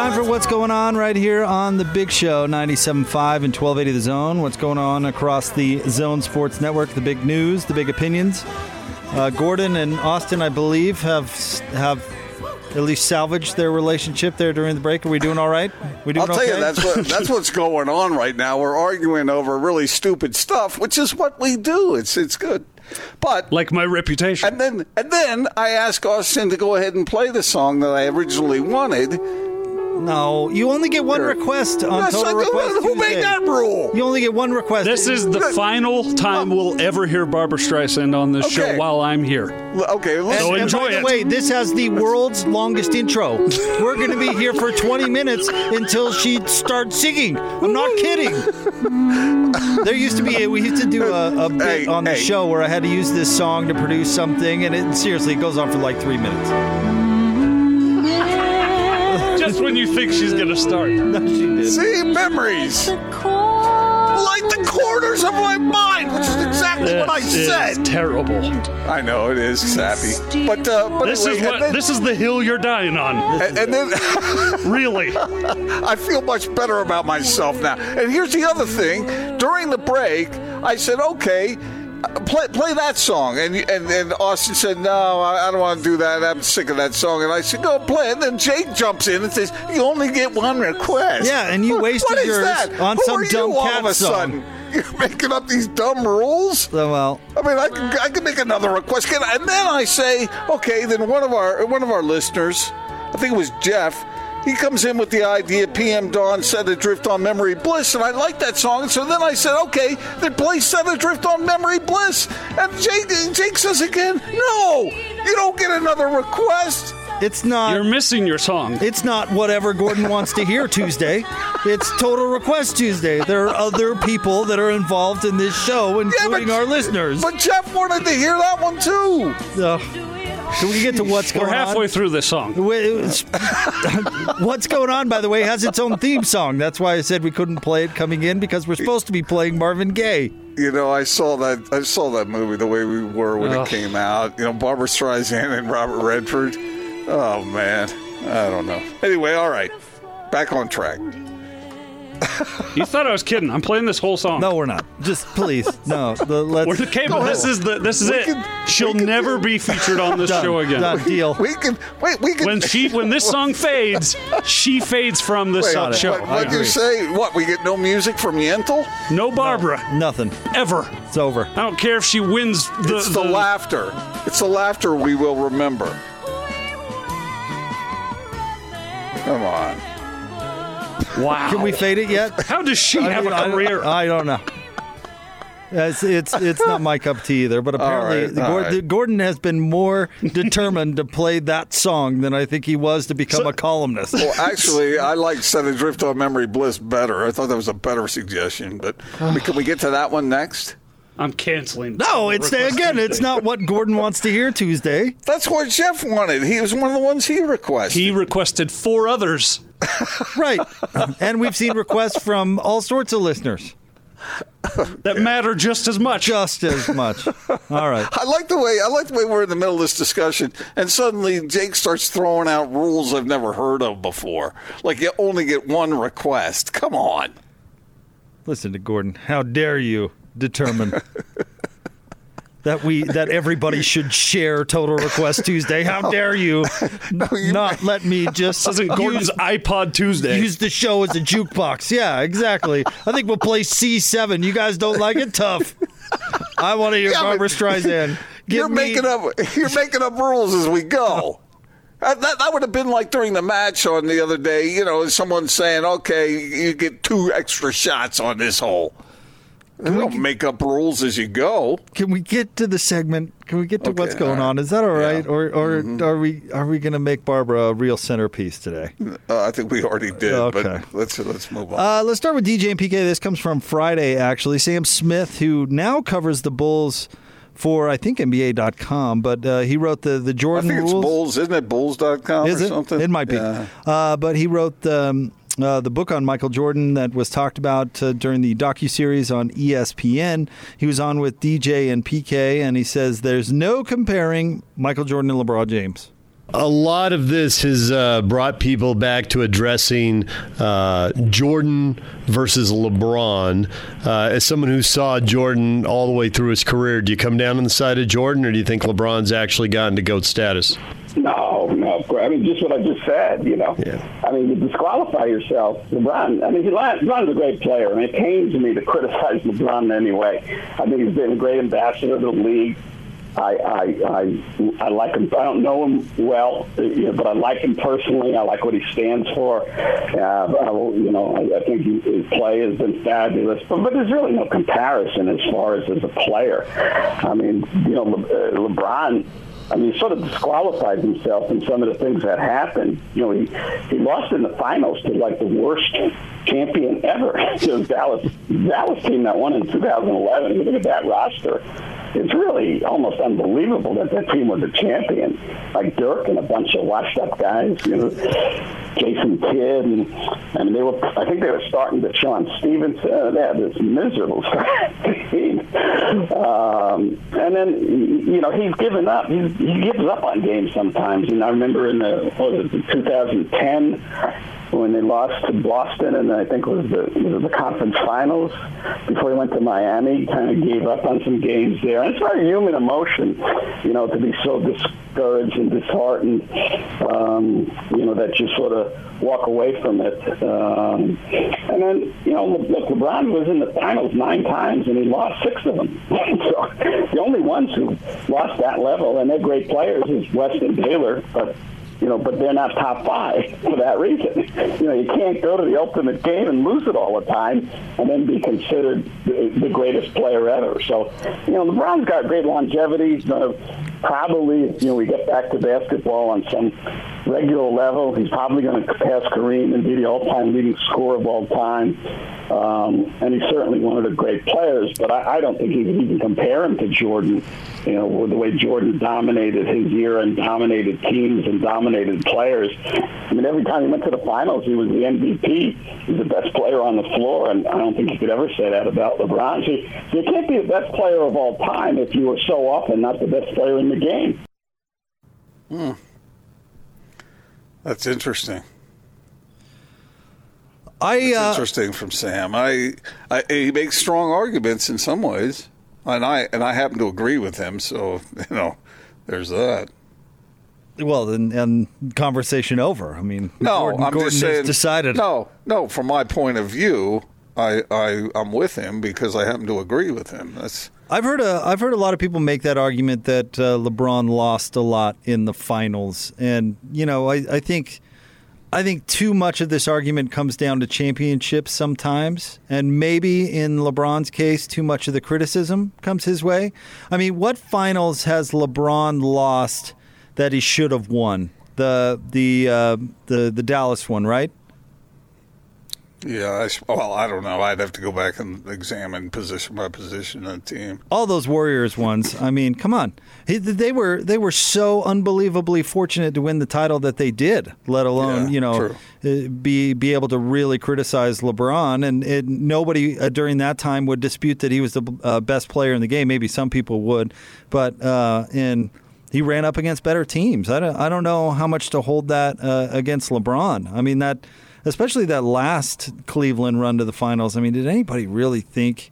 Time for what's going on right here on the Big Show, 97.5 and 1280 The Zone. What's going on across the Zone Sports Network, the big news, the big opinions. Uh, Gordon and Austin, I believe, have have at least salvaged their relationship there during the break. Are we doing all right? We doing I'll tell okay? you, that's what that's what's going on right now. We're arguing over really stupid stuff, which is what we do. It's it's good, but like my reputation. and then and then I asked Austin to go ahead and play the song that I originally wanted. No, you only get one request on Yes, Total I- Request who made that rule? You only get one request. This is the final time we'll ever hear Barbra Streisand on this Okay. show while I'm here. L- Okay, let's, So and enjoy by the it. way, this has the world's longest intro. We're going to be here for 20 minutes until she starts singing. I'm not kidding. There used to be a, we used to do a, a bit Hey, on the hey. show where I had to use this song to produce something, and it seriously it goes on for like three minutes. Think she's gonna start. No, she did. see memories like the corners of my mind, which is exactly what I is said. terrible. I know it is sappy, but uh, but This anyway, is and what then, this is the hill you're dying on. and, and then. Really. I feel much better about myself now. And here's the other thing: during the break, I said, "Okay, play play that song," and and, and Austin said, "No, I, I don't want to do that. I'm sick of that song." And I said, "Go play it." And then Jake jumps in and says, "You only get one request." Yeah, and you What- wasted what yours that? on Who some dumb all cat of a song. sudden? You're making up these dumb rules. So, well, I mean, I can, I can make another request, Can I- and then I say, okay, then one of our one of our listeners, I think it was Jeff, he comes in with the idea, PM Dawn set adrift on memory bliss, and I like that song. So then I said, okay, then play set adrift on memory bliss, and Jake Jake says again, no, you don't get another request. it's not. You're missing your song. It's not whatever Gordon wants to hear Tuesday. It's Total Request Tuesday. There are other people that are involved in this show, including our listeners. But Jeff wanted to hear that one too. So, can we get to what's going on. We're halfway on? through this song. What's going on, by the way, has its own theme song. That's why I said we couldn't play it coming in because we're supposed to be playing Marvin Gaye. You know, I saw that. I saw that movie the way we were when Ugh. it came out. You know, Barbra Streisand and Robert Redford. Oh man, I don't know. Anyway, all right, back on track. You thought I was kidding. I'm playing this whole song. No, we're not. Just please, no. The, let's We're okay, but this is the this is We it. can- She'll we can- never be featured on this done, show again. done deal. We can wait. We can. When she when this song fades, she fades from this wait, show. What, what'd you say? What? We get no music from Yentl? No Barbra Nothing. ever. It's over. I don't care if she wins the, It's the laughter. It's the laughter we will remember. Come on. Wow. Can we fade it yet? How does she have mean, I a don't- career? I don't know. It's, it's it's not my cup of tea either, but apparently right, all Gordon, right. Gordon has been more determined to play that song than I think he was to become a columnist. Well, actually, I like "Set Adrift on Memory Bliss" better. I thought that was a better suggestion. But can we get to that one next? I'm canceling. No, it's Request again, it's not what Gordon wants to hear Tuesday. That's what Jeff wanted. He was one of the ones he requested. He requested four others. Right. and we've seen requests from all sorts of listeners. that matter just as much. Just as much. All right. I like the way I like the way we're in the middle of this discussion, and suddenly Jake starts throwing out rules I've never heard of before. Like you only get one request. Come on. Listen to Gordon. How dare you determine that we that everybody should share Total Request Tuesday? How dare oh, you not let me just This Gordon's use, iPod Tuesday. use the show as a jukebox? Yeah, exactly. I think we'll play C7. You guys don't like it? Tough. I want to hear Yeah, but Barbra Streisand. Give you're me- making up you're making up rules as we go. That, that, that would have been like during the match on the other day. You know, someone saying, "Okay, you get two extra shots on this hole." They don't make up rules as you go. Can we get to the segment? Can we get to Okay, what's going right. on? Is that all right, Yeah. or or Mhm. are we are we going to make Barbra a real centerpiece today? Uh, I think we already did, Okay. but let's let's move on. Uh, let's start with DJ and PK. This comes from Friday, actually. Sam Smith, who now covers the Bulls for, I think, NBA.com, but uh, he wrote the, the I Jordan think it's rules. Bulls, isn't it? Bulls.com Is or it? something? It might be. Yeah. Uh, but he wrote um, uh, the book on Michael Jordan that was talked about uh, during the docu series on ESPN. He was on with DJ and PK, and he says there's no comparing Michael Jordan and LeBron James. A lot of this has uh, brought people back to addressing uh, Jordan versus LeBron. Uh, as someone who saw Jordan all the way through his career, do you come down on the side of Jordan, or do you think LeBron's actually gotten to GOAT status? No, no. I mean, just what I just said, you know. Yeah. I mean, you disqualify yourself. LeBron, I mean, he- LeBron's a great player. I mean, it pains me to criticize LeBron in any way. I think he's been a great ambassador to the league. I, I, I, I like him. I don't know him well, you know, but I like him personally. I like what he stands for. Uh, I, will- you know, I, I think he, his play has been fabulous. But, but there's really no comparison as far as as a player. I mean, you know, Le, uh, LeBron. I mean, sort of disqualified himself in some of the things that happened. You know, he, he lost in the finals to like the worst champion ever. the Dallas Dallas team that won in 2011. You look at that roster. It's really almost unbelievable that that team was a champion. Like Dirk and a bunch of washed-up guys, you know, Jason Kidd, and I mean they were. I think they were starting DeShawn Stevenson. They had this miserable team. Um, and then you know he's given up. He's, he gives up on games sometimes. And I remember in the what was it, 2010 when they lost to Boston, and I think it was the it the conference finals before he went to Miami. Kind of gave up on some games there. And it's very human emotion, you know, to be so discouraged and disheartened. Um, you know that you sort of walk away from it. Um, and then you know, look, LeBron was in the finals nine times, and he lost six of them. so the only ones who lost that level, and they're great players, is West and Baylor, but you know, but they're not top five for that reason. You know, you can't go to the ultimate game and lose it all the time and then be considered the, greatest player ever. So, you know, LeBron's got great longevity. Probably, you know, we get back to basketball on some regular level. He's probably going to pass Kareem and be the all-time leading scorer of all time. Um, and he's certainly one of the great players, but I, I don't think you can even compare him to Jordan, you know, with the way Jordan dominated his year and dominated teams and dominated players. I mean, every time he went to the finals, he was the MVP. He's the best player on the floor, and I don't think you could ever say that about LeBron. So you, you can't be the best player of all time if you were so often not the best player in the game. That's interesting. I That's uh, interesting from Sam. I, I he makes strong arguments in some ways, and I and I happen to agree with him. So you know, there's that. well, then and conversation over. I mean, No, Gordon, I'm Gordon just has saying. decided. No, no. From my point of view, I, I I'm with him because I happen to agree with him. That's I've heard a I've heard a lot of people make that argument that uh, LeBron lost a lot in the finals, and you know I, I think I think too much of this argument comes down to championships sometimes, and maybe in LeBron's case, too much of the criticism comes his way. I mean, what finals has LeBron lost that he should have won? The the uh, the the Dallas one, right? Yeah. I, well, I don't know. I'd have to go back and examine position by position of the team. all those Warriors ones. I mean, come on, they were they were so unbelievably fortunate to win the title that they did. Let alone Yeah, you know uh, be be able to really criticize LeBron, and it, nobody uh, during that time would dispute that he was the uh, best player in the game. Maybe some people would, but uh, and he ran up against better teams. I don't I don't know how much to hold that uh, against LeBron. I mean that. Especially that last Cleveland run to the finals. I mean, did anybody really think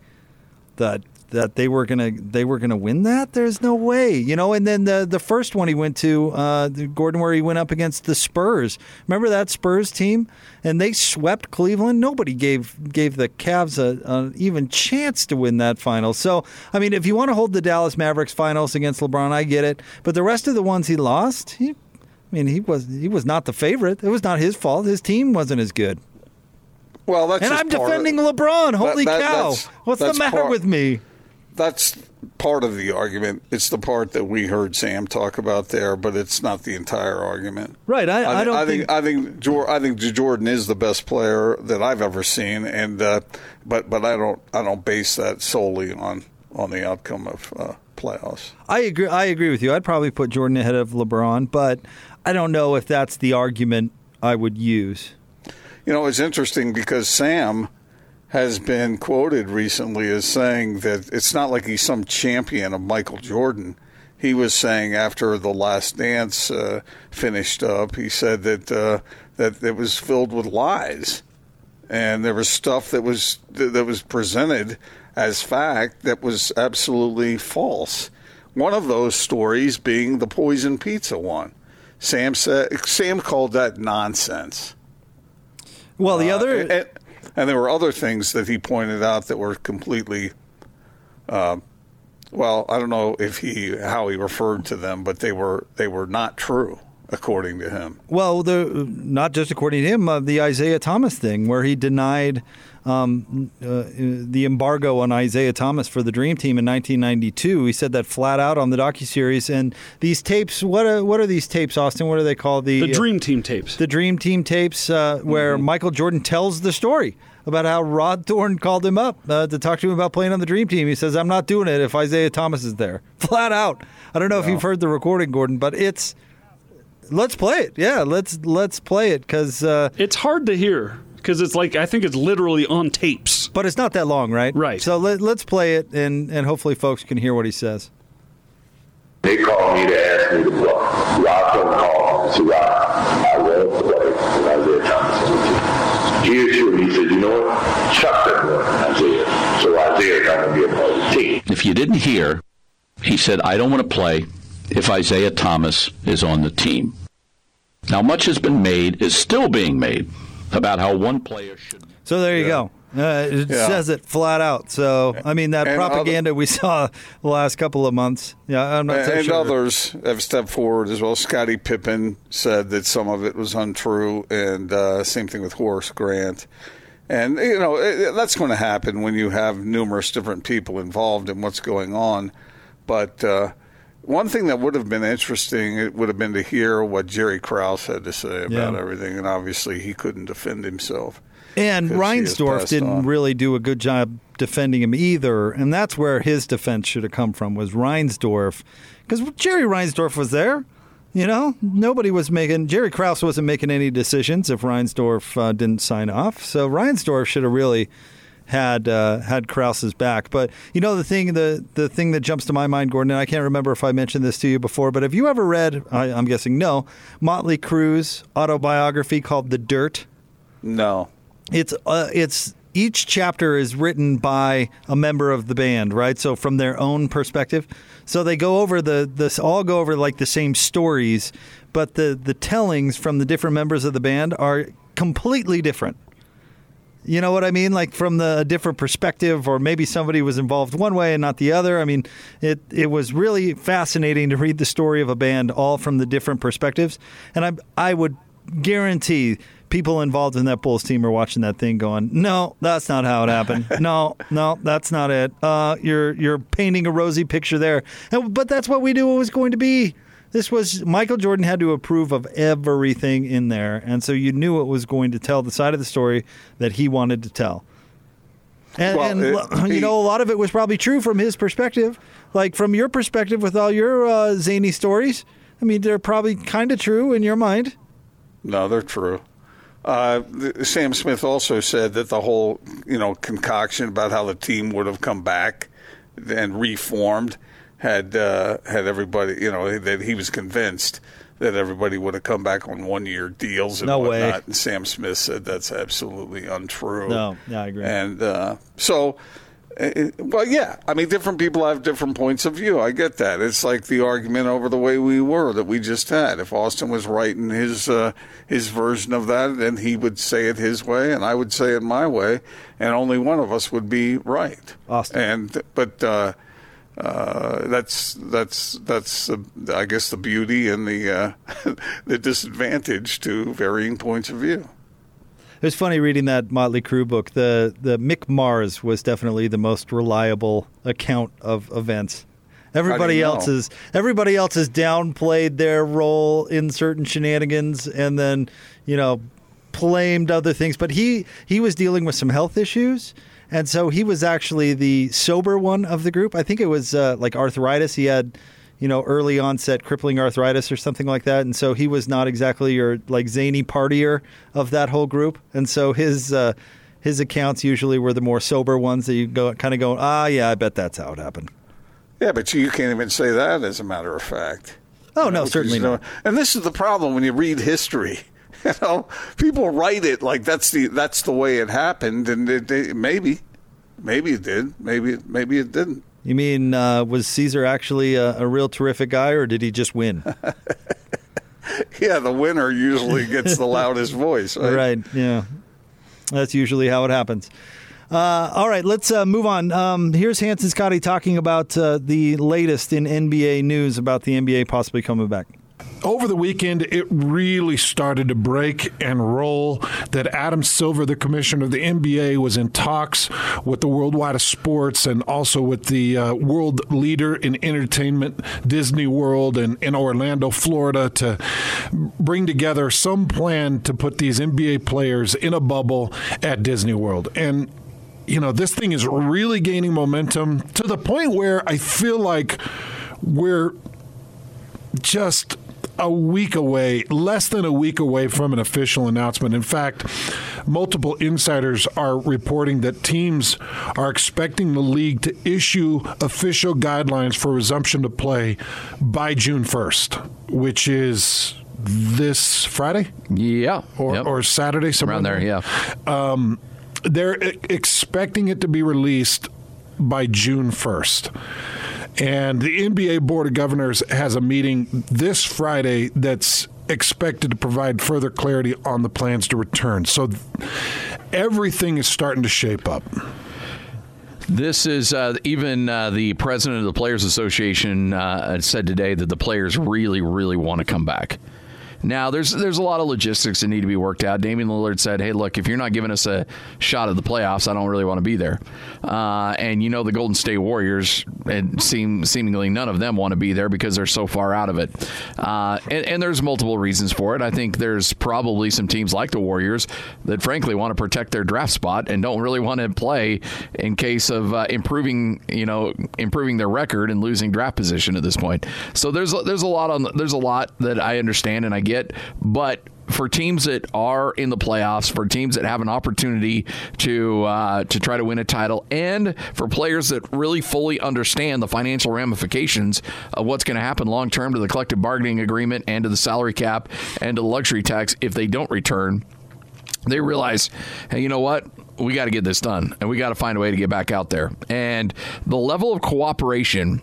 that that they were gonna they were gonna win that. There's no way, you know. And then the the first one he went to, uh, Gordon, where he went up against the Spurs. Remember that Spurs team, and they swept Cleveland. Nobody gave gave the Cavs a, a even chance to win that final. So I mean, if you want to hold the Dallas Mavericks finals against LeBron, I get it. But the rest of the ones he lost, he, I mean, he was he was not the favorite. It was not his fault. His team wasn't as good. Well, that's and I'm defending LeBron. Holy that- cow! that's- What's the matter part- with me? That's part of the argument. It's the part that we heard Sam talk about there, but it's not the entire argument. Right. I, I, thi- don't I think. think I think Jor- I think Jordan is the best player that I've ever seen, and uh, but but I don't I don't base that solely on on the outcome of uh, playoffs. I agree. I agree with you. I'd probably put Jordan ahead of LeBron, but I don't know if that's the argument I would use. You know, it's interesting because Sam has been quoted recently as saying that it's not like he's some champion of Michael Jordan. He was saying after the Last Dance uh, finished up, he said that uh, that it was filled with lies, and there was stuff that was that was presented as fact that was absolutely false. One of those stories being the poison pizza one. Sam said Sam called that nonsense. Well, the Uh, other. and, and there were other things that he pointed out that were completely, uh, well, I don't know if he how he referred to them, but they were they were not true according to him. Well, the not just according to him, uh, the Isaiah Thomas thing, where he denied um, uh, the embargo on Isaiah Thomas for the Dream Team in 1992. He said that flat out on the docuseries. And these tapes, what are what are these tapes, Austin? What are they called? The Dream Team tapes. the Dream Team tapes, uh, where Michael Jordan tells the story about how Rod Thorn called him up uh, to talk to him about playing on the Dream Team. He says, "I'm not doing it if Isaiah Thomas is there." Flat out. I don't know if you've heard the recording, Gordon, but it's. Let's play it. Yeah, let's let's play it because. Uh, it's hard to hear because it's like I think it's literally on tapes. but it's not that long, right? Right. So let, let's play it, and and hopefully folks can hear what he says. They called me to ask me to play. Rob don't call me. So Rob, I won't play with Isaiah Thomas on the team. He assured me, he said, you know what? Chuck that boy, Isaiah. So Isaiah's not going to be a part of the team. If you didn't hear, he said, I don't want to play if Isaiah Thomas is on the team. Now, much has been made, is still being made, about how one player should. So there you go. Uh, it Yeah. says it flat out. So I mean that And propaganda we saw the last couple of months. Yeah, I'm not so and sure. others have stepped forward as well. Scottie Pippen said that some of it was untrue, and uh, same thing with Horace Grant. And you know it, that's going to happen when you have numerous different people involved in what's going on. But uh, one thing that would have been interesting it would have been to hear what Jerry Krause had to say about Yeah. everything, and obviously he couldn't defend himself. And Reinsdorf didn't on. really do a good job defending him either, and that's where his defense should have come from was Reinsdorf, because Jerry Reinsdorf was there. You know, nobody was making Jerry Krause wasn't making any decisions if Reinsdorf uh, didn't sign off. So Reinsdorf should have really had uh, had Krause's back. But you know, the thing the the thing that jumps to my mind, Gordon, and I can't remember if I mentioned this to you before, but have you ever read? I, I'm guessing no, Motley Crue's autobiography called The Dirt. No, It's uh, it's each chapter is written by a member of the band, right? So from their own perspective. So they go over the this all go over like the same stories, but the the tellings from the different members of the band are completely different. You know what I mean? Like from the a different perspective, or maybe somebody was involved one way and not the other. I mean, it it was really fascinating to read the story of a band all from the different perspectives, and I I would guarantee people involved in that Bulls team are watching that thing, going, "No, that's not how it happened. No, no, that's not it. Uh, you're you're painting a rosy picture there, and, but that's what we knew it was going to be." This was Michael Jordan had to approve of everything in there, and so you knew it was going to tell the side of the story that he wanted to tell. And, Well, and it- you know, a lot of it was probably true from his perspective. Like from your perspective, with all your uh, zany stories, I mean, they're probably kind of true in your mind. No, they're true. Uh, Sam Smith also said that the whole, you know, concoction about how the team would have come back and reformed had uh, had everybody, you know, that he was convinced that everybody would have come back on one year deals and No way. whatnot. And Sam Smith said that's absolutely untrue. No, yeah, I agree. And uh, so, uh, well, yeah. I mean, different people have different points of view. I get that. It's like the argument over the way we were that we just had. If Austin was right in his uh, his version of that, then he would say it his way, and I would say it my way, and only one of us would be right. Austin. And but. Uh, uh, that's that's that's uh, I guess the beauty and the uh, the disadvantage to varying points of view. It was funny reading that Motley Crue book. The the Mick Mars was definitely the most reliable account of events. Everybody else know? is everybody else has downplayed their role in certain shenanigans and then, you know, blamed other things. But he he was dealing with some health issues. And so he was actually the sober one of the group. I think it was uh, like arthritis. He had, you know, early onset crippling arthritis or something like that. And so he was not exactly your like zany partier of that whole group. And so his uh, his accounts usually were the more sober ones that you go kind of go, ah, yeah, I bet that's how it happened. Yeah, but you can't even say that as a matter of fact. Oh no, certainly not. And this is the problem when you read history. You know, people write it like that's the that's the way it happened, and it, it, maybe, maybe it did, maybe maybe it didn't. You mean uh, was Caesar actually a, a real terrific guy, or did he just win? Yeah, the winner usually gets the loudest voice. Right? right. Yeah. That's usually how it happens. Uh, all right, let's uh, move on. Um, here's Hans and Scotty talking about uh, the latest in NBA news about the NBA possibly coming back. Over the weekend, it really started to break and roll that Adam Silver, the commissioner of the NBA, was in talks with the Wide World of Sports and also with the uh, world leader in entertainment, Disney World, and in Orlando, Florida, to bring together some plan to put these NBA players in a bubble at Disney World. And you know, this thing is really gaining momentum to the point where I feel like we're just a week away, less than a week away from an official announcement. In fact, multiple insiders are reporting that teams are expecting the league to issue official guidelines for resumption to play by June 1st, which is this Friday Yeah. or, Yep. or Saturday, somewhere around there. Yeah. Um, they're e- expecting it to be released by June 1st. And the NBA Board of Governors has a meeting this Friday that's expected to provide further clarity on the plans to return. So th- everything is starting to shape up. This is uh, even uh, the president of the Players Association uh, said today that the players really, really want to come back. Now, there's there's a lot of logistics that need to be worked out. Damian Lillard said, "Hey, look, if you're not giving us a shot at the playoffs, I don't really want to be there." Uh, and you know, the Golden State Warriors, and seem seemingly none of them want to be there because they're so far out of it. Uh, and, and there's multiple reasons for it. I think there's probably some teams like the Warriors that, frankly, want to protect their draft spot and don't really want to play in case of uh, improving, you know, improving their record and losing draft position at this point. So there's there's a lot on there's a lot that I understand and I get, but for teams that are in the playoffs, for teams that have an opportunity to uh, to try to win a title, and for players that really fully understand the financial ramifications of what's going to happen long term to the collective bargaining agreement and to the salary cap and to the luxury tax if they don't return, they realize, hey, you know what? We got to get this done, and we got to find a way to get back out there. And the level of cooperation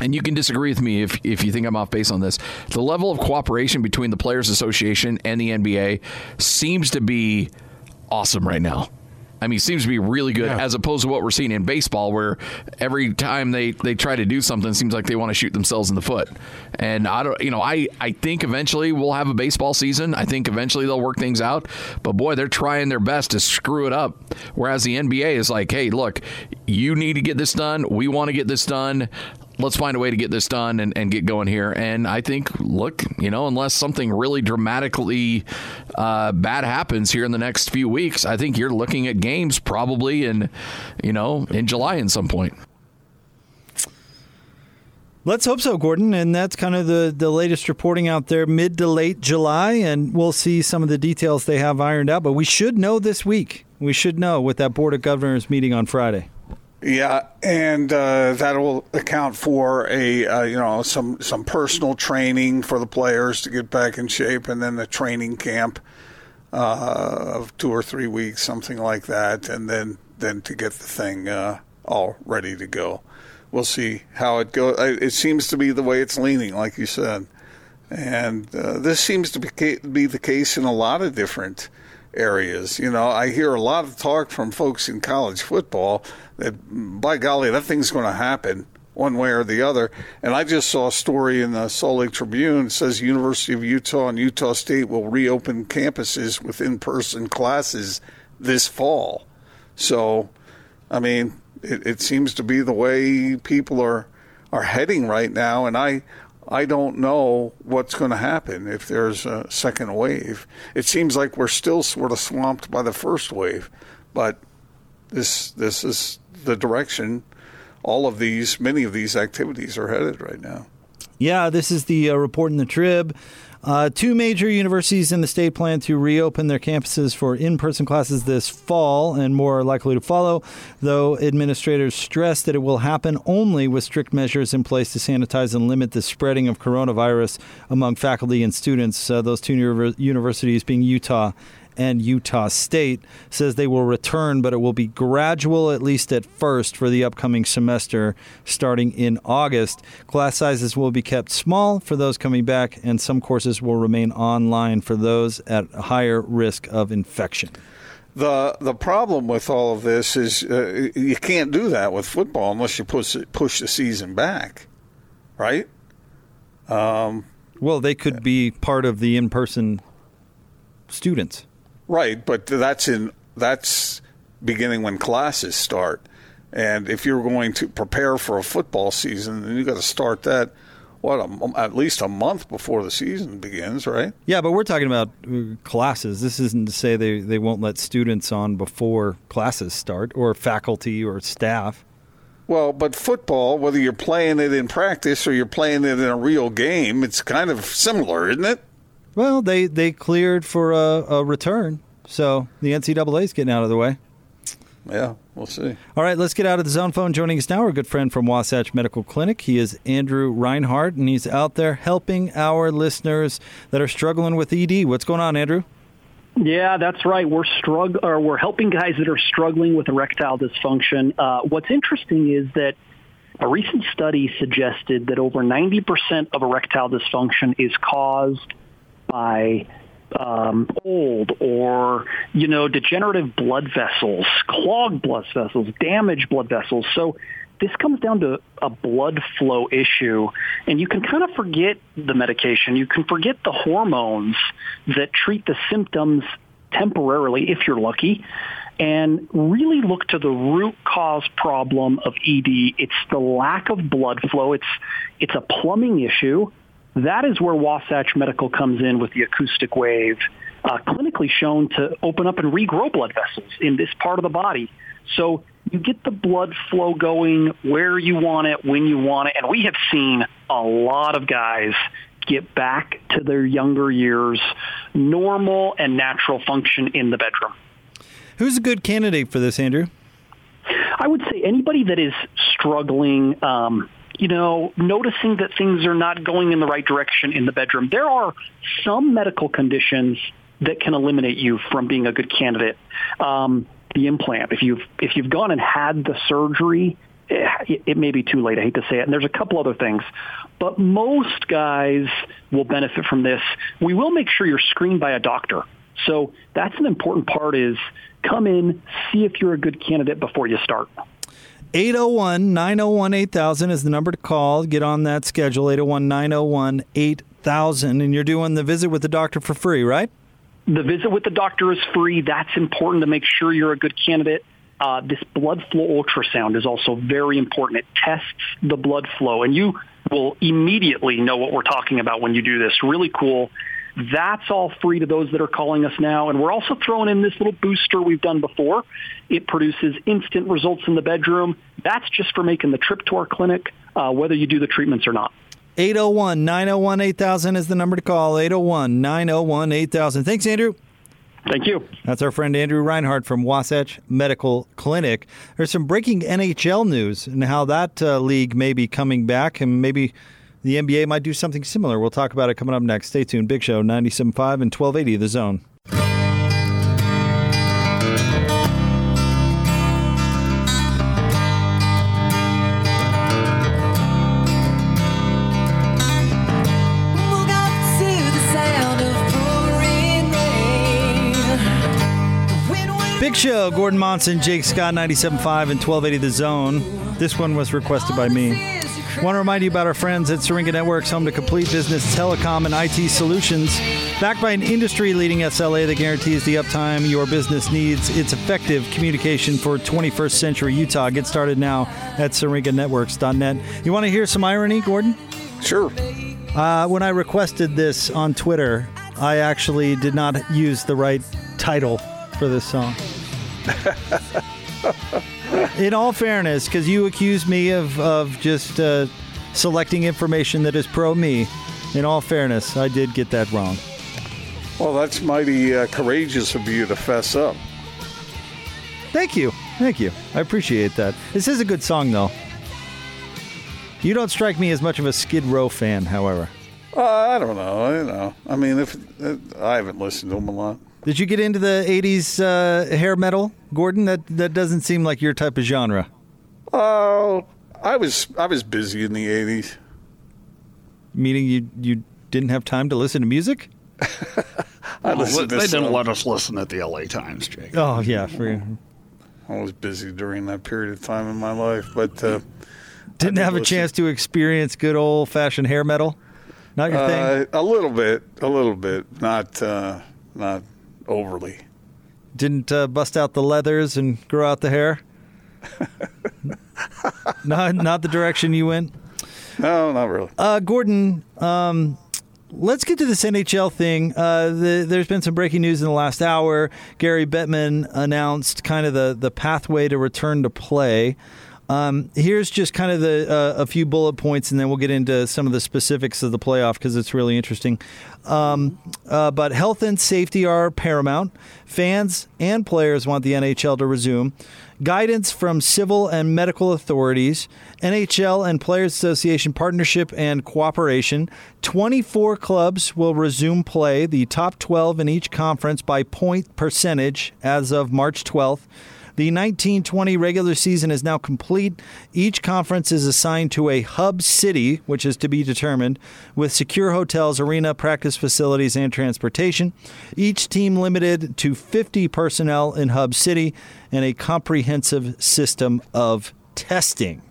and you can disagree with me if, if you think I'm off base on this. The level of cooperation between the Players Association and the NBA seems to be awesome right now. I mean, seems to be really good Yeah. as opposed to what we're seeing in baseball, where every time they, they try to do something, it seems like they want to shoot themselves in the foot. And I don't, you know, I, I think eventually we'll have a baseball season. I think eventually they'll work things out. But boy, they're trying their best to screw it up. Whereas the NBA is like, hey, look, you need to get this done. We want to get this done let's find a way to get this done and, and get going here. And I think, look, you know, unless something really dramatically uh, bad happens here in the next few weeks, I think you're looking at games probably in, you know, in July in some point. Let's hope so, Gordon. And that's kind of the, the latest reporting out there, mid to late July. And we'll see some of the details they have ironed out. But we should know this week. We should know with that Board of Governors meeting on Friday. Yeah, and uh, that will account for a uh, you know some some personal training for the players to get back in shape, and then the training camp uh, of two or three weeks, something like that, and then then to get the thing uh, all ready to go. We'll see how it goes. It seems to be the way it's leaning, like you said, and uh, this seems to be be the case in a lot of different areas. You know, I hear a lot of talk from folks in college football that, by golly, that thing's going to happen one way or the other. And I just saw a story in the Salt Lake Tribune that says University of Utah and Utah State will reopen campuses with in-person classes this fall. So, I mean, it, it seems to be the way people are are heading right now, and I I don't know what's going to happen if there's a second wave. It seems like we're still sort of swamped by the first wave, but this this is the direction all of these, many of these activities are headed right now. Yeah, this is the uh, report in the Trib. Uh, two major universities in the state plan to reopen their campuses for in person classes this fall, and more are likely to follow, though administrators stress that it will happen only with strict measures in place to sanitize and limit the spreading of coronavirus among faculty and students. Uh, those two universities being Utah and Utah State says they will return, but it will be gradual, at least at first, for the upcoming semester starting in August. Class sizes will be kept small for those coming back, and some courses will remain online for those at higher risk of infection. The the problem with all of this is uh, you can't do that with football unless you push push the season back, right? Um, well, they could be part of the in person students. Right, but that's in that's beginning when classes start. And if you're going to prepare for a football season, then you got to start that what a, at least a month before the season begins, right? Yeah, but we're talking about uh, classes. This isn't to say they, they won't let students on before classes start or faculty or staff. Well, but football, whether you're playing it in practice or you're playing it in a real game, it's kind of similar, isn't it? Well, they, they cleared for a, a return, so the NCAA is getting out of the way. Yeah, we'll see. All right, let's get out of the zone phone. Joining us now, our good friend from Wasatch Medical Clinic. He is Andrew Reinhardt, and he's out there helping our listeners that are struggling with ED. What's going on, Andrew? Yeah, that's right. We're strugg- or we're helping guys that are struggling with erectile dysfunction. Uh, what's interesting is that a recent study suggested that over 90% of erectile dysfunction is caused by um, old or you know degenerative blood vessels, clogged blood vessels, damaged blood vessels. So this comes down to a blood flow issue, and you can kind of forget the medication. You can forget the hormones that treat the symptoms temporarily, if you're lucky, and really look to the root cause problem of ED. It's the lack of blood flow. It's it's a plumbing issue that is where Wasatch Medical comes in with the acoustic wave, uh, clinically shown to open up and regrow blood vessels in this part of the body. So you get the blood flow going where you want it, when you want it. And we have seen a lot of guys get back to their younger years, normal and natural function in the bedroom. Who's a good candidate for this, Andrew? I would say anybody that is struggling um, you know, noticing that things are not going in the right direction in the bedroom. There are some medical conditions that can eliminate you from being a good candidate. Um, the implant, if you've if you've gone and had the surgery, it, it may be too late. I hate to say it. And there's a couple other things, but most guys will benefit from this. We will make sure you're screened by a doctor. So that's an important part. Is come in, see if you're a good candidate before you start. 801 901 8000 is the number to call. Get on that schedule 801 901 8000. And you're doing the visit with the doctor for free, right? The visit with the doctor is free. That's important to make sure you're a good candidate. Uh, this blood flow ultrasound is also very important. It tests the blood flow, and you will immediately know what we're talking about when you do this. Really cool. That's all free to those that are calling us now. And we're also throwing in this little booster we've done before. It produces instant results in the bedroom. That's just for making the trip to our clinic, uh, whether you do the treatments or not. 801 901 8000 is the number to call. 801 901 8000. Thanks, Andrew. Thank you. That's our friend Andrew Reinhardt from Wasatch Medical Clinic. There's some breaking NHL news and how that uh, league may be coming back and maybe the NBA might do something similar. We'll talk about it coming up next. Stay tuned. Big Show 97.5 and 1280 The Zone. Big Show, Gordon Monson, Jake Scott, 97.5 and 1280 The Zone. This one was requested by me. Want to remind you about our friends at Syringa Networks, home to complete business telecom and IT solutions. Backed by an industry leading SLA that guarantees the uptime your business needs, it's effective communication for 21st century Utah. Get started now at syringanetworks.net. You want to hear some irony, Gordon? Sure. Uh, when I requested this on Twitter, I actually did not use the right title for this song. In all fairness, because you accused me of, of just uh, selecting information that is pro me, in all fairness, I did get that wrong. Well, that's mighty uh, courageous of you to fess up. Thank you. Thank you. I appreciate that. This is a good song, though. You don't strike me as much of a Skid Row fan, however. Uh, I don't know. I don't know. I mean, if uh, I haven't listened to them a lot. Did you get into the '80s uh, hair metal, Gordon? That that doesn't seem like your type of genre. Oh, I was I was busy in the '80s. Meaning you you didn't have time to listen to music? I Well, listened to they didn't some. let us listen at the LA Times, Jake. Oh yeah, for, I was busy during that period of time in my life, but uh, didn't have a chance to experience good old fashioned hair metal. Not your thing. uh, a little bit, a little bit, not uh, not overly. Didn't uh, bust out the leathers and grow out the hair. not not the direction you went. No, not really. Uh, Gordon, um, let's get to this NHL thing. Uh, the, there's been some breaking news in the last hour. Gary Bettman announced kind of the, the pathway to return to play. Um, here's just kind of the uh, a few bullet points, and then we'll get into some of the specifics of the playoff because it's really interesting. Um, uh, but health and safety are paramount. Fans and players want the NHL to resume. Guidance from civil and medical authorities, NHL and Players Association partnership and cooperation. 24 clubs will resume play, the top 12 in each conference by point percentage as of March 12th. The 1920 regular season is now complete. Each conference is assigned to a hub city, which is to be determined, with secure hotels, arena, practice facilities, and transportation. Each team limited to 50 personnel in hub city and a comprehensive system of testing.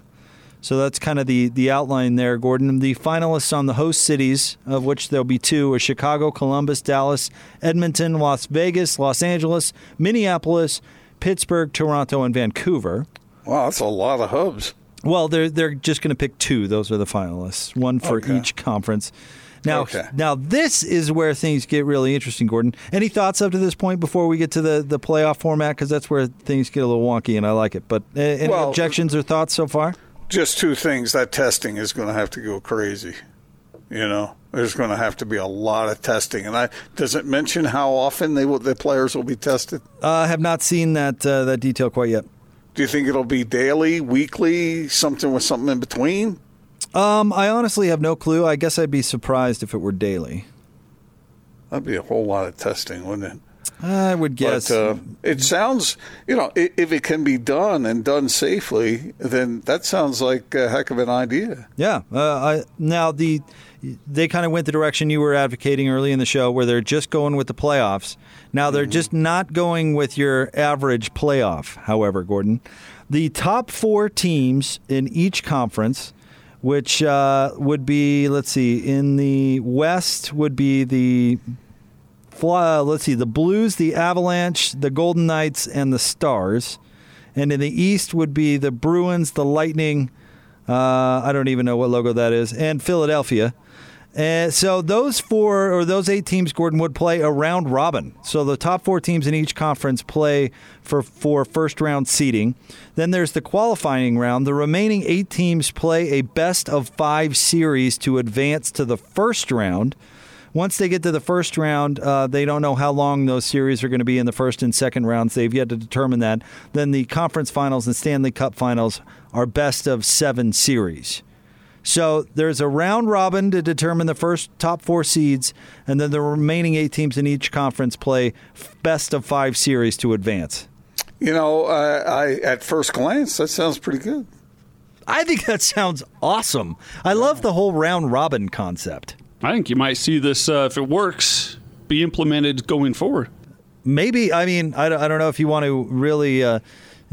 So that's kind of the, the outline there, Gordon. The finalists on the host cities, of which there'll be two, are Chicago, Columbus, Dallas, Edmonton, Las Vegas, Los Angeles, Minneapolis, Pittsburgh, Toronto, and Vancouver. Wow, that's a lot of hubs. Well, they're they're just going to pick two. Those are the finalists, one for Okay. each conference. Now, Okay. now this is where things get really interesting, Gordon. Any thoughts up to this point before we get to the, the playoff format? Because that's where things get a little wonky, and I like it. But uh, any Well- objections or thoughts so far? Just two things. That testing is going to have to go crazy. You know, there's going to have to be a lot of testing. And I does it mention how often they will, the players will be tested? I uh, have not seen that uh, that detail quite yet. Do you think it'll be daily, weekly, something with something in between? Um, I honestly have no clue. I guess I'd be surprised if it were daily. That'd be a whole lot of testing, wouldn't it? I would guess. But uh, it sounds, you know, if it can be done and done safely, then that sounds like a heck of an idea. Yeah. Uh, I, now the they kind of went the direction you were advocating early in the show, where they're just going with the playoffs. Now they're just not going with your average playoff. However, Gordon, the top four teams in each conference, which uh, would be let's see, in the West would be the uh, let's see, the Blues, the Avalanche, the Golden Knights, and the Stars. And in the East would be the Bruins, the Lightning. Uh, I don't even know what logo that is, and Philadelphia. And so those four or those eight teams, Gordon would play a round robin. So the top four teams in each conference play for for first round seeding. Then there's the qualifying round. The remaining eight teams play a best of five series to advance to the first round. Once they get to the first round, uh, they don't know how long those series are going to be in the first and second rounds. They've yet to determine that. Then the conference finals and Stanley Cup finals are best of seven series. So there's a round robin to determine the first top four seeds, and then the remaining eight teams in each conference play best of five series to advance. You know, uh, I at first glance that sounds pretty good. I think that sounds awesome. I love the whole round robin concept. I think you might see this, uh, if it works, be implemented going forward. maybe. I mean, I, don't- I don't know if you want to really uh,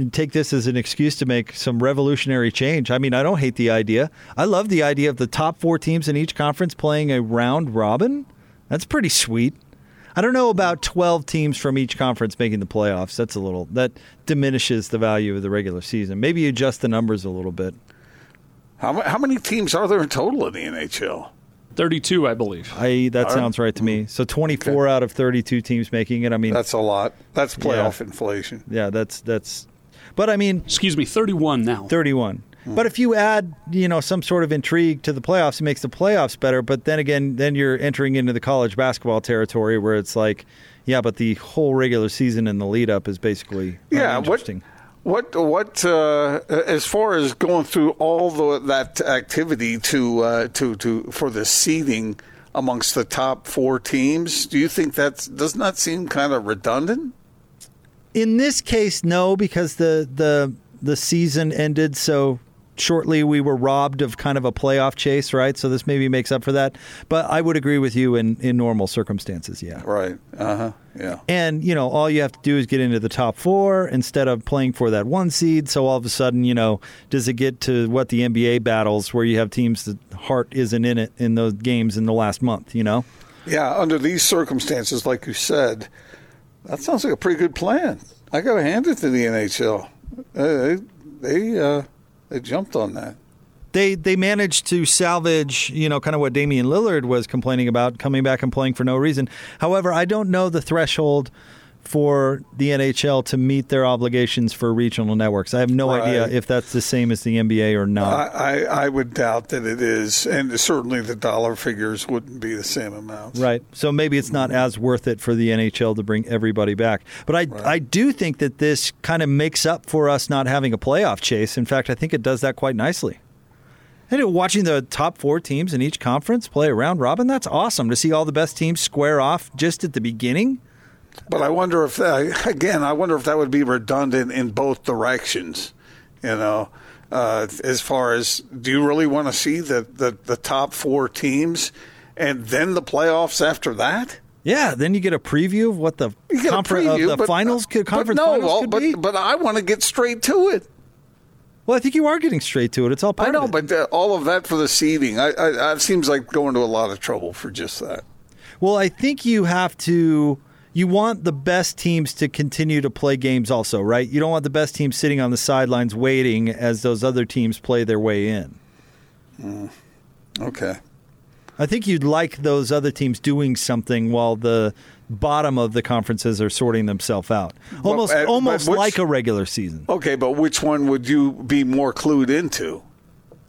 take this as an excuse to make some revolutionary change. I mean, I don't hate the idea. I love the idea of the top four teams in each conference playing a round robin. That's pretty sweet. I don't know about 12 teams from each conference making the playoffs. That's a little, that diminishes the value of the regular season. Maybe you adjust the numbers a little bit. How, how many teams are there in total in the NHL? 32, I believe. I that All right. sounds right to me. So 24 out of 32 teams making it. I mean, That's a lot. That's playoff Yeah. inflation. yeah, that's that's. But I mean, Excuse me, 31 now. 31. But if you add, you know, some sort of intrigue to the playoffs, it makes the playoffs better. But then again, then you're entering into the college basketball territory where it's like, yeah, but the whole regular season and the lead up is basically Yeah, what what what uh, as far as going through all the, that activity to uh, to to for the seeding amongst the top four teams, do you think that's doesn't seem kind of redundant? In this case, no, because the the the season ended so shortly. We were robbed of kind of a playoff chase, right? So this maybe makes up for that. But I would agree with you in in normal circumstances, yeah. Right. Uh huh. Yeah. And, you know, all you have to do is get into the top four instead of playing for that one seed. So all of a sudden, you know, does it get to what the NBA battles where you have teams that heart isn't in it in those games in the last month, you know? Yeah. Under these circumstances, like you said, that sounds like a pretty good plan. I got to hand it to the NHL. Uh, they they uh, they jumped on that. They they managed to salvage, you know, kind of what Damian Lillard was complaining about, coming back and playing for no reason. However, I don't know the threshold for the NHL to meet their obligations for regional networks. I have no idea if that's the same as the NBA or not. I, I, I would doubt that it is, and certainly the dollar figures wouldn't be the same amount. Right. So maybe it's not as worth it for the NHL to bring everybody back. But I I do think that this kind of makes up for us not having a playoff chase. In fact, I think it does that quite nicely. And watching the top four teams in each conference play a round robin, that's awesome to see all the best teams square off just at the beginning. But I wonder if that, again, I wonder if that would be redundant in both directions. You know, uh, as far as do you really want to see the, the, the top four teams and then the playoffs after that? Yeah, then you get a preview of what the You get a confer- preview, of the but- finals could but conference no, finals well, could but, be. but I want to get straight to it. Well, I think you are getting straight to it. It's all part I know, of it. but uh, all of that for the seeding, I, I, it seems like going to a lot of trouble for just that. Well, I think you have to. You want the best teams to continue to play games, also, right? You don't want the best teams sitting on the sidelines waiting as those other teams play their way in. Okay. I think you'd like those other teams doing something while the bottom of the conferences are sorting themselves out, almost, uh, almost which- like a regular season. Okay, but which one would you be more clued into?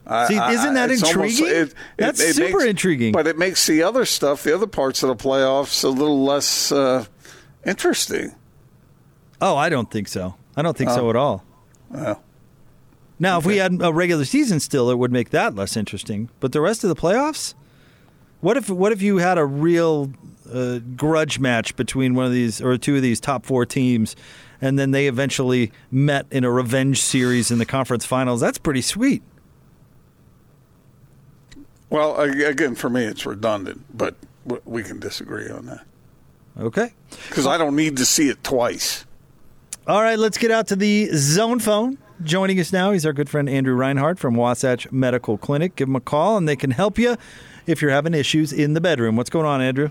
I- See, isn't that it's almost- intriguing? That's super makes- intriguing. But it makes the other stuff, the other parts of the playoffs, a little less uh, interesting. Oh, I don't think so. I don't think Oh. so at all. Well, Now, if we had a regular season still, it would make that less interesting. But the rest of the playoffs, what if what if you had a real uh, grudge match between one of these or two of these top four teams, and then they eventually met in a revenge series in the conference finals? That's pretty sweet. Well, again, for me, it's redundant, but we can disagree on that Okay. because I don't need to see it twice. All right, let's get out to the zone phone. Joining us now, he's our good friend Andrew Reinhardt from Wasatch Medical Clinic. Give him a call, and they can help you if you're having issues in the bedroom. What's going on, Andrew?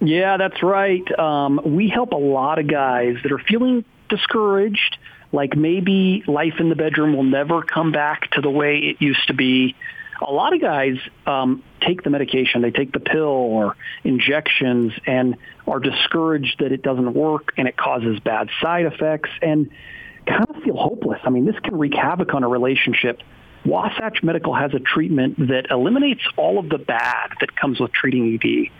Yeah, that's right. Um, we help a lot of guys that are feeling discouraged, like maybe life in the bedroom will never come back to the way it used to be. A lot of guys um, take the medication, they take the pill or injections, and are discouraged that it doesn't work and it causes bad side effects and kind of feel hopeless. I mean, this can wreak havoc on a relationship. Wasatch Medical has a treatment that eliminates all of the bad that comes with treating ED.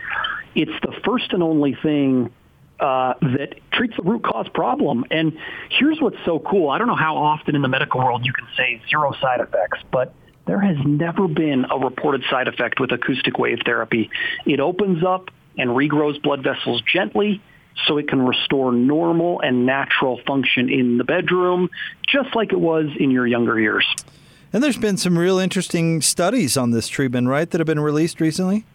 It's the first and only thing uh, that treats the root cause problem. And here's what's so cool. I don't know how often in the medical world you can say zero side effects, but there has never been a reported side effect with acoustic wave therapy. It opens up and regrows blood vessels gently so it can restore normal and natural function in the bedroom, just like it was in your younger years. And there's been some real interesting studies on this treatment, right, that have been released recently?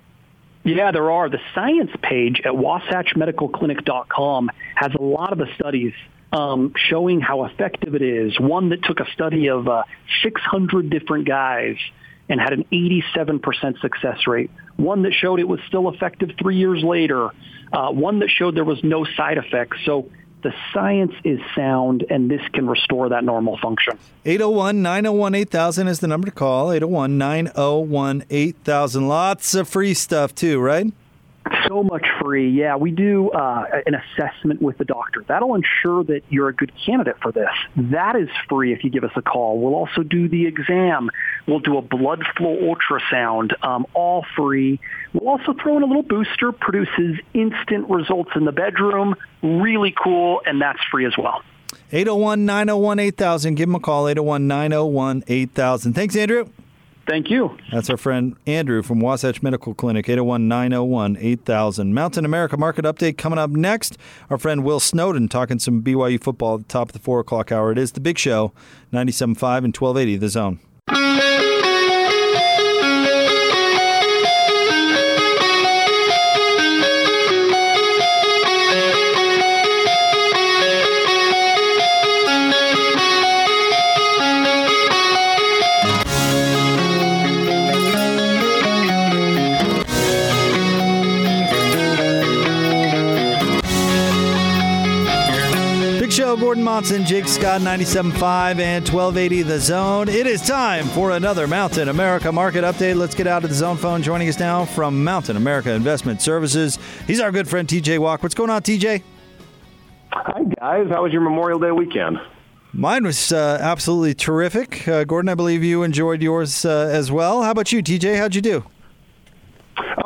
Yeah, there are. The science page at wasatchmedicalclinic.com has a lot of the studies um, showing how effective it is. One that took a study of uh, 600 different guys and had an 87% success rate. One that showed it was still effective three years later. Uh, one that showed there was no side effects. So the science is sound, and this can restore that normal function. 801 901 8000 is the number to call. 801 901 8000. Lots of free stuff, too, right? So much free. Yeah, we do uh, an assessment with the doctor. That'll ensure that you're a good candidate for this. That is free if you give us a call. We'll also do the exam. We'll do a blood flow ultrasound, um, all free. We'll also throw in a little booster, produces instant results in the bedroom. Really cool, and that's free as well. 801 901 8000. Give them a call, 801 901 8000. Thanks, Andrew. Thank you. That's our friend Andrew from Wasatch Medical Clinic, 801 901 8000. Mountain America Market Update coming up next. Our friend Will Snowden talking some BYU football at the top of the 4 o'clock hour. It is the big show, 97.5 and 1280, The Zone. Gordon Monson, Jake Scott, 97.5 and 1280 The Zone. It is time for another Mountain America Market Update. Let's get out of the zone phone. Joining us now from Mountain America Investment Services, he's our good friend TJ Walk. What's going on, TJ? Hi, guys. How was your Memorial Day weekend? Mine was uh, absolutely terrific. Uh, Gordon, I believe you enjoyed yours uh, as well. How about you, TJ? How'd you do?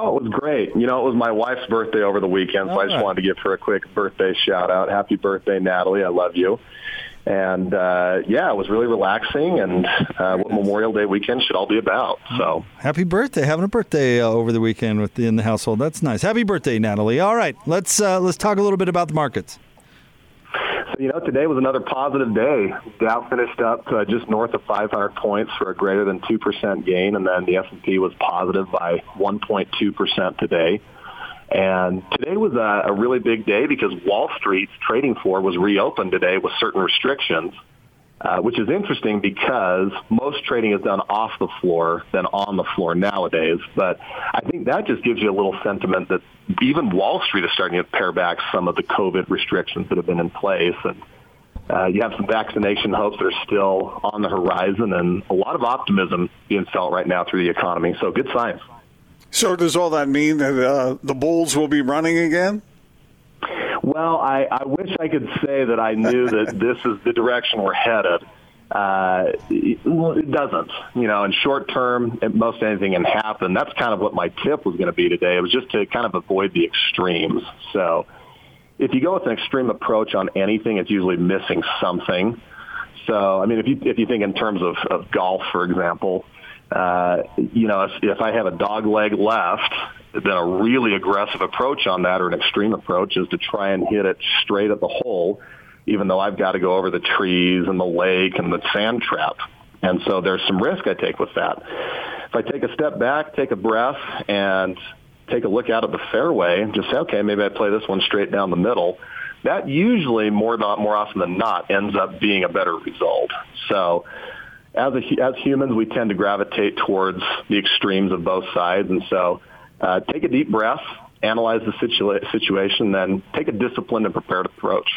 Oh, it was great. You know, it was my wife's birthday over the weekend, so All I just right. wanted to give her a quick birthday shout out. Happy birthday, Natalie. I love you. And uh, yeah, it was really relaxing, and uh, what Memorial Day weekend should all be about. So Happy birthday! Having a birthday uh, over the weekend with the, in the household. That's nice. Happy birthday, Natalie. All right, let's uh, let's talk a little bit about the markets. You know, today was another positive day. Dow finished up uh, just north of 500 points for a greater than 2% gain, and then the S&P was positive by 1.2% today. And today was a, a really big day because Wall Street's trading floor was reopened today with certain restrictions, uh, which is interesting because most trading is done off the floor than on the floor nowadays. But I think that just gives you a little sentiment that even Wall Street is starting to pare back some of the COVID restrictions that have been in place. And uh, you have some vaccination hopes that are still on the horizon and a lot of optimism being felt right now through the economy. So good signs. So does all that mean that uh, the Bulls will be running again? Well, I, I wish I could say that I knew that this is the direction we're headed. Uh, it, doesn't. You know, in short term, most anything can happen. That's kind of what my tip was going to be today. It was just to kind of avoid the extremes. So if you go with an extreme approach on anything, it's usually missing something. So, I mean, if you if you think in terms of, of golf, for example, uh, you know, if, if I have a dog leg left, then a really aggressive approach on that or an extreme approach is to try and hit it straight at the hole, even though I've got to go over the trees and the lake and the sand trap. And so there's some risk I take with that. If I take a step back, take a breath, and take a look out at the fairway and just say, okay, maybe I play this one straight down the middle. That usually, more not more often than not, ends up being a better result. So, as a, as humans, we tend to gravitate towards the extremes of both sides, and so uh, take a deep breath, analyze the situa- situation, then take a disciplined and prepared approach.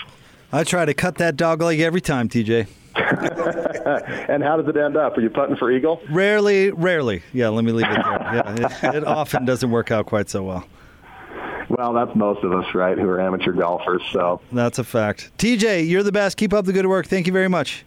I try to cut that dog leg every time, TJ. and how does it end up? Are you putting for eagle? Rarely, rarely. Yeah, let me leave it there. Yeah, it, it often doesn't work out quite so well. Well, that's most of us, right, who are amateur golfers. So, That's a fact. TJ, you're the best. Keep up the good work. Thank you very much.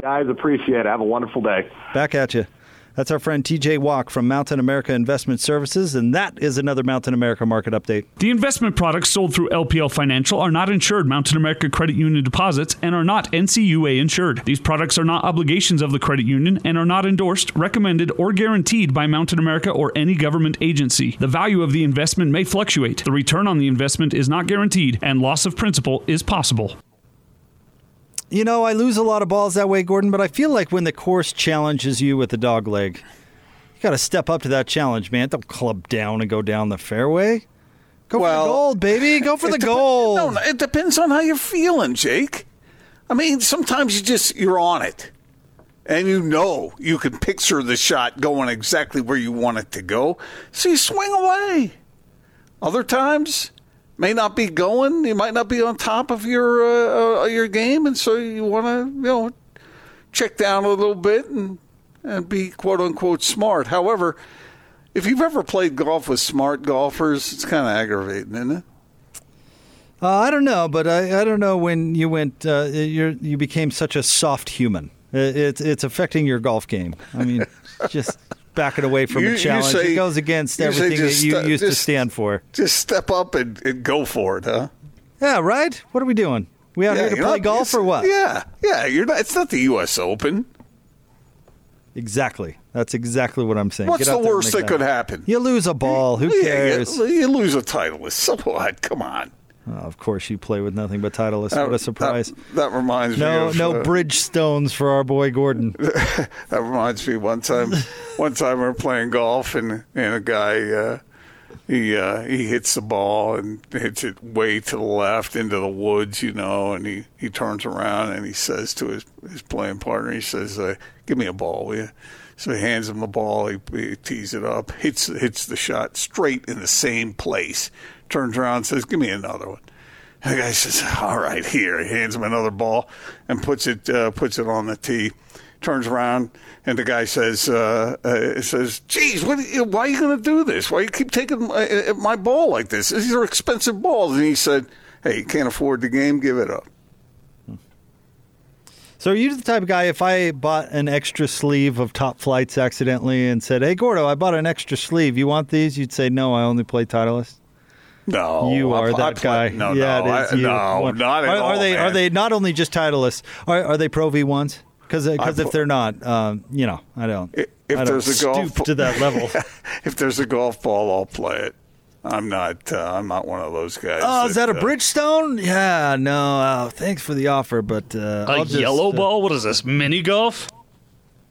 guys, appreciate it. Have a wonderful day. Back at you. That's our friend TJ Walk from Mountain America Investment Services, and that is another Mountain America market update. The investment products sold through LPL Financial are not insured Mountain America Credit Union deposits and are not NCUA insured. These products are not obligations of the credit union and are not endorsed, recommended, or guaranteed by Mountain America or any government agency. The value of the investment may fluctuate. The return on the investment is not guaranteed, and loss of principal is possible. You know, I lose a lot of balls that way, Gordon, but I feel like when the course challenges you with the dog leg, you got to step up to that challenge, man. Don't club down and go down the fairway. Go Well, for the gold, baby. Go for the dep- gold. No, no, it depends on how you're feeling, Jake. I mean, sometimes you just you're on it, and you know you can picture the shot going exactly where you want it to go, so you swing away. Other times may not be going. You might not be on top of your uh, uh, your game, and so you want to you know check down a little bit and and be quote unquote smart. However, if you've ever played golf with smart golfers, it's kind of aggravating, isn't it? Uh, I don't know, but I, I don't know when you went. Uh, you're, you became such a soft human. It, it's it's affecting your golf game. I mean, just backing away from You- a challenge. say- it goes against everything that you st- used to stand for. Just step up and, and go for it, huh? Yeah, right. What are we doing? We out Yeah, here to play not- golf it's- or what? Yeah, yeah. You're not. It's not the U.S. Open. Exactly. That's exactly what I'm saying. What's the worst that could happen? You lose a ball. Who Yeah, cares? You, you lose a titleist. So what? Come on. Oh, of course, you play with nothing but Titleist. That- what a surprise! That, that reminds no, me of no uh, Bridgestones for our boy Gordon. that reminds me one time one time we were playing golf and and a guy uh, he uh, he hits the ball and hits it way to the left into the woods, you know, and he, he turns around and he says to his his playing partner, he says, uh, "Give me a ball, will you?" So he hands him the ball. He, he tees it up, hits hits the shot straight in the same place. Turns around and says, "Give me another one." And the guy says, "All right, here." He hands him another ball and puts it uh, puts it on the tee. Turns around and the guy says, uh, uh, "says Geez, what? Why are you going to do this? Why you keep taking my, uh, my ball like this? These are expensive balls." And he said, "Hey, you can't afford the game. Give it up." So are you the type of guy? If I bought an extra sleeve of Top-Flites accidentally and said, "Hey, Gordo, I bought an extra sleeve. You want these?" You'd say, "No, I only play Titleist." No, you are I that play- guy. no, yeah, no, it is I- you. no, What- not at are, are all, they? Are they not only just Titleists? Are, are they Pro V ones? Because I if they're not, um, you know, I don't. If I don't there's a golf to that level. if there's a golf ball, I'll play it. I'm not. Uh, I'm not one of those guys. Oh, is that a uh, Bridgestone? Yeah, no. Oh, thanks for the offer, but uh, A I'll just, yellow uh, ball? What is this? Mini golf?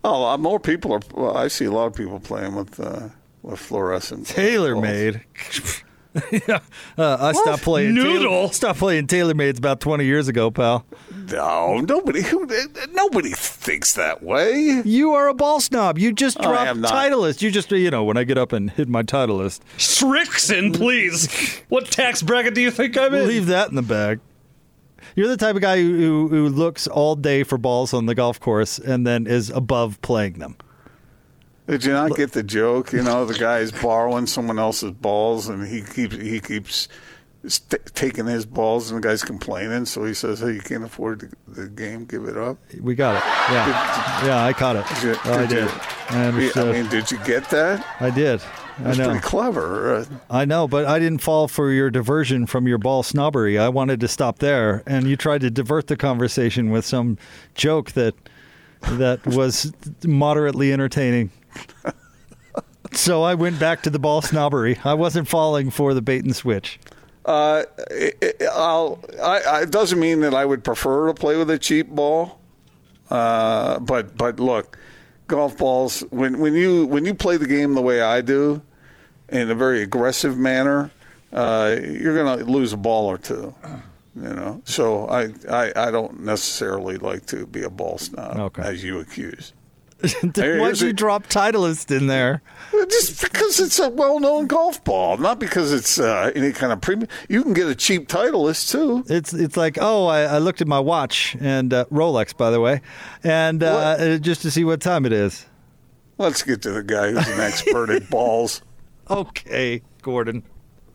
Oh, uh, more people are. Well, I see a lot of people playing with uh, with fluorescent. TaylorMade. yeah, uh, I stopped playing. Noodle? Tailor, stopped playing TaylorMades about twenty years ago, pal. No, nobody. Who, nobody thinks that way. You are a ball snob. You just I dropped am not. Titleist. You just, you know, when I get up and hit my Titleist, Srixon, please. what tax bracket do you think I'm in? leave that in the bag. You're the type of guy who, who, who looks all day for balls on the golf course and then is above playing them. Did you not get the joke? You know, the guy is borrowing someone else's balls, and he keeps he keeps st- taking his balls, and the guy's complaining. So he says, "Hey, you can't afford the, the game. Give it up." We got it. Yeah, yeah, I caught it. Did you- Oh, I did you- did. I mean, did you get that? I did. I know. pretty clever. Uh, I know, but I didn't fall for your diversion from your ball snobbery. I wanted to stop there, and you tried to divert the conversation with some joke that that was moderately entertaining. So I went back to the ball snobbery. I wasn't falling for the bait and switch. Uh, it, it, I'll, I, I, it doesn't mean that I would prefer to play with a cheap ball, uh, but but look, golf balls when when you when you play the game the way I do, in a very aggressive manner, uh, you're going to lose a ball or two. You know, so I, I I don't necessarily like to be a ball snob, Okay. as you accuse. Why'd you a- drop Titleist in there? Just because it's a well-known golf ball, not because it's uh, any kind of premium. You can get a cheap Titleist too. It's it's like oh I, I looked at my watch and uh, Rolex by the way, and uh, uh, just to see what time it is. Let's get to the guy who's an expert at balls. Okay, Gordon.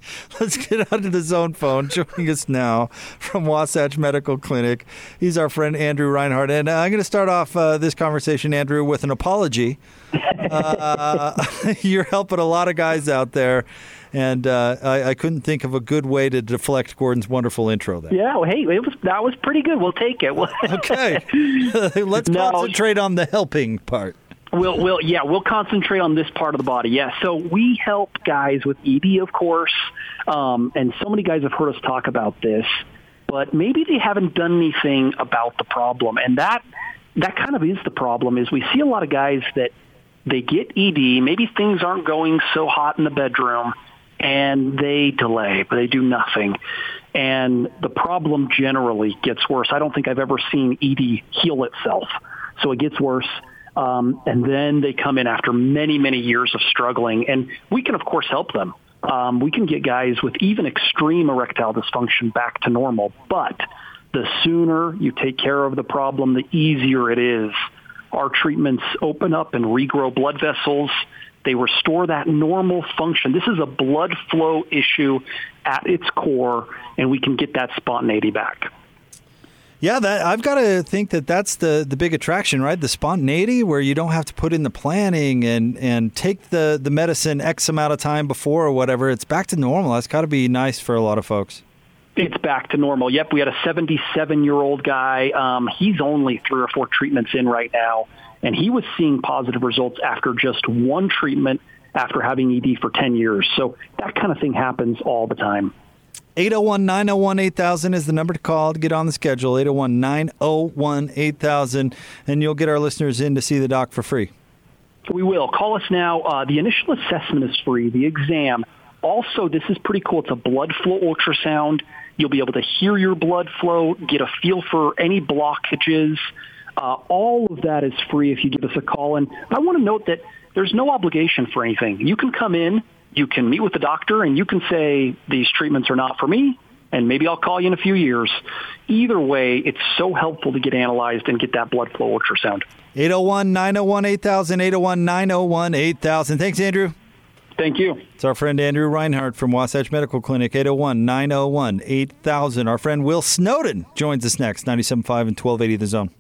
Let's get onto the zone phone. Joining us now from Wasatch Medical Clinic, he's our friend Andrew Reinhardt. And uh, I'm going to start off uh, this conversation, Andrew, with an apology. Uh, you're helping a lot of guys out there, and uh, I, I couldn't think of a good way to deflect Gordon's wonderful intro there. Yeah, well, hey, it was that was pretty good. We'll take it. Okay, let's No. concentrate on the helping part. We'll, we'll, yeah, we'll concentrate on this part of the body. Yeah, so we help guys with ED, of course, um, and so many guys have heard us talk about this, but maybe they haven't done anything about the problem, and that that kind of is the problem. Is we see a lot of guys that they get ED, maybe things aren't going so hot in the bedroom, and they delay, but they do nothing. And the problem generally gets worse. I don't think I've ever seen ED heal itself. So it gets worse. Um, and then they come in after many, many years of struggling. And we can, of course, help them. Um, we can get guys with even extreme erectile dysfunction back to normal. But the sooner you take care of the problem, the easier it is. Our treatments open up and regrow blood vessels. They restore that normal function. This is a blood flow issue at its core, and we can get that spontaneity back. Yeah, that I've got to think that that's the the big attraction, right? The spontaneity, where you don't have to put in the planning and and take the the medicine X amount of time before or whatever. It's back to normal. That's got to be nice for a lot of folks. It's back to normal. Yep, we had a 77 year old guy. Um, he's only three or four treatments in right now, and he was seeing positive results after just one treatment after having ED for 10 years. So that kind of thing happens all the time. 801 901 8000 is the number to call to get on the schedule. 801 901 8000. And you'll get our listeners in to see the doc for free. We will. Call us now. Uh, the initial assessment is free, the exam. Also, this is pretty cool. It's a blood flow ultrasound. You'll be able to hear your blood flow, get a feel for any blockages. Uh, all of that is free if you give us a call. And I want to note that there's no obligation for anything. You can come in, you can meet with the doctor and you can say these treatments are not for me and maybe I'll call you in a few years. Either way, it's so helpful to get analyzed and get that blood flow ultrasound. 801 901 8000, 801 901 8000. Thanks, Andrew. Thank you. It's our friend Andrew Reinhardt from Wasatch Medical Clinic, 801 901 8000. Our friend Will Snowden joins us next, 97.5 and 1280 The Zone.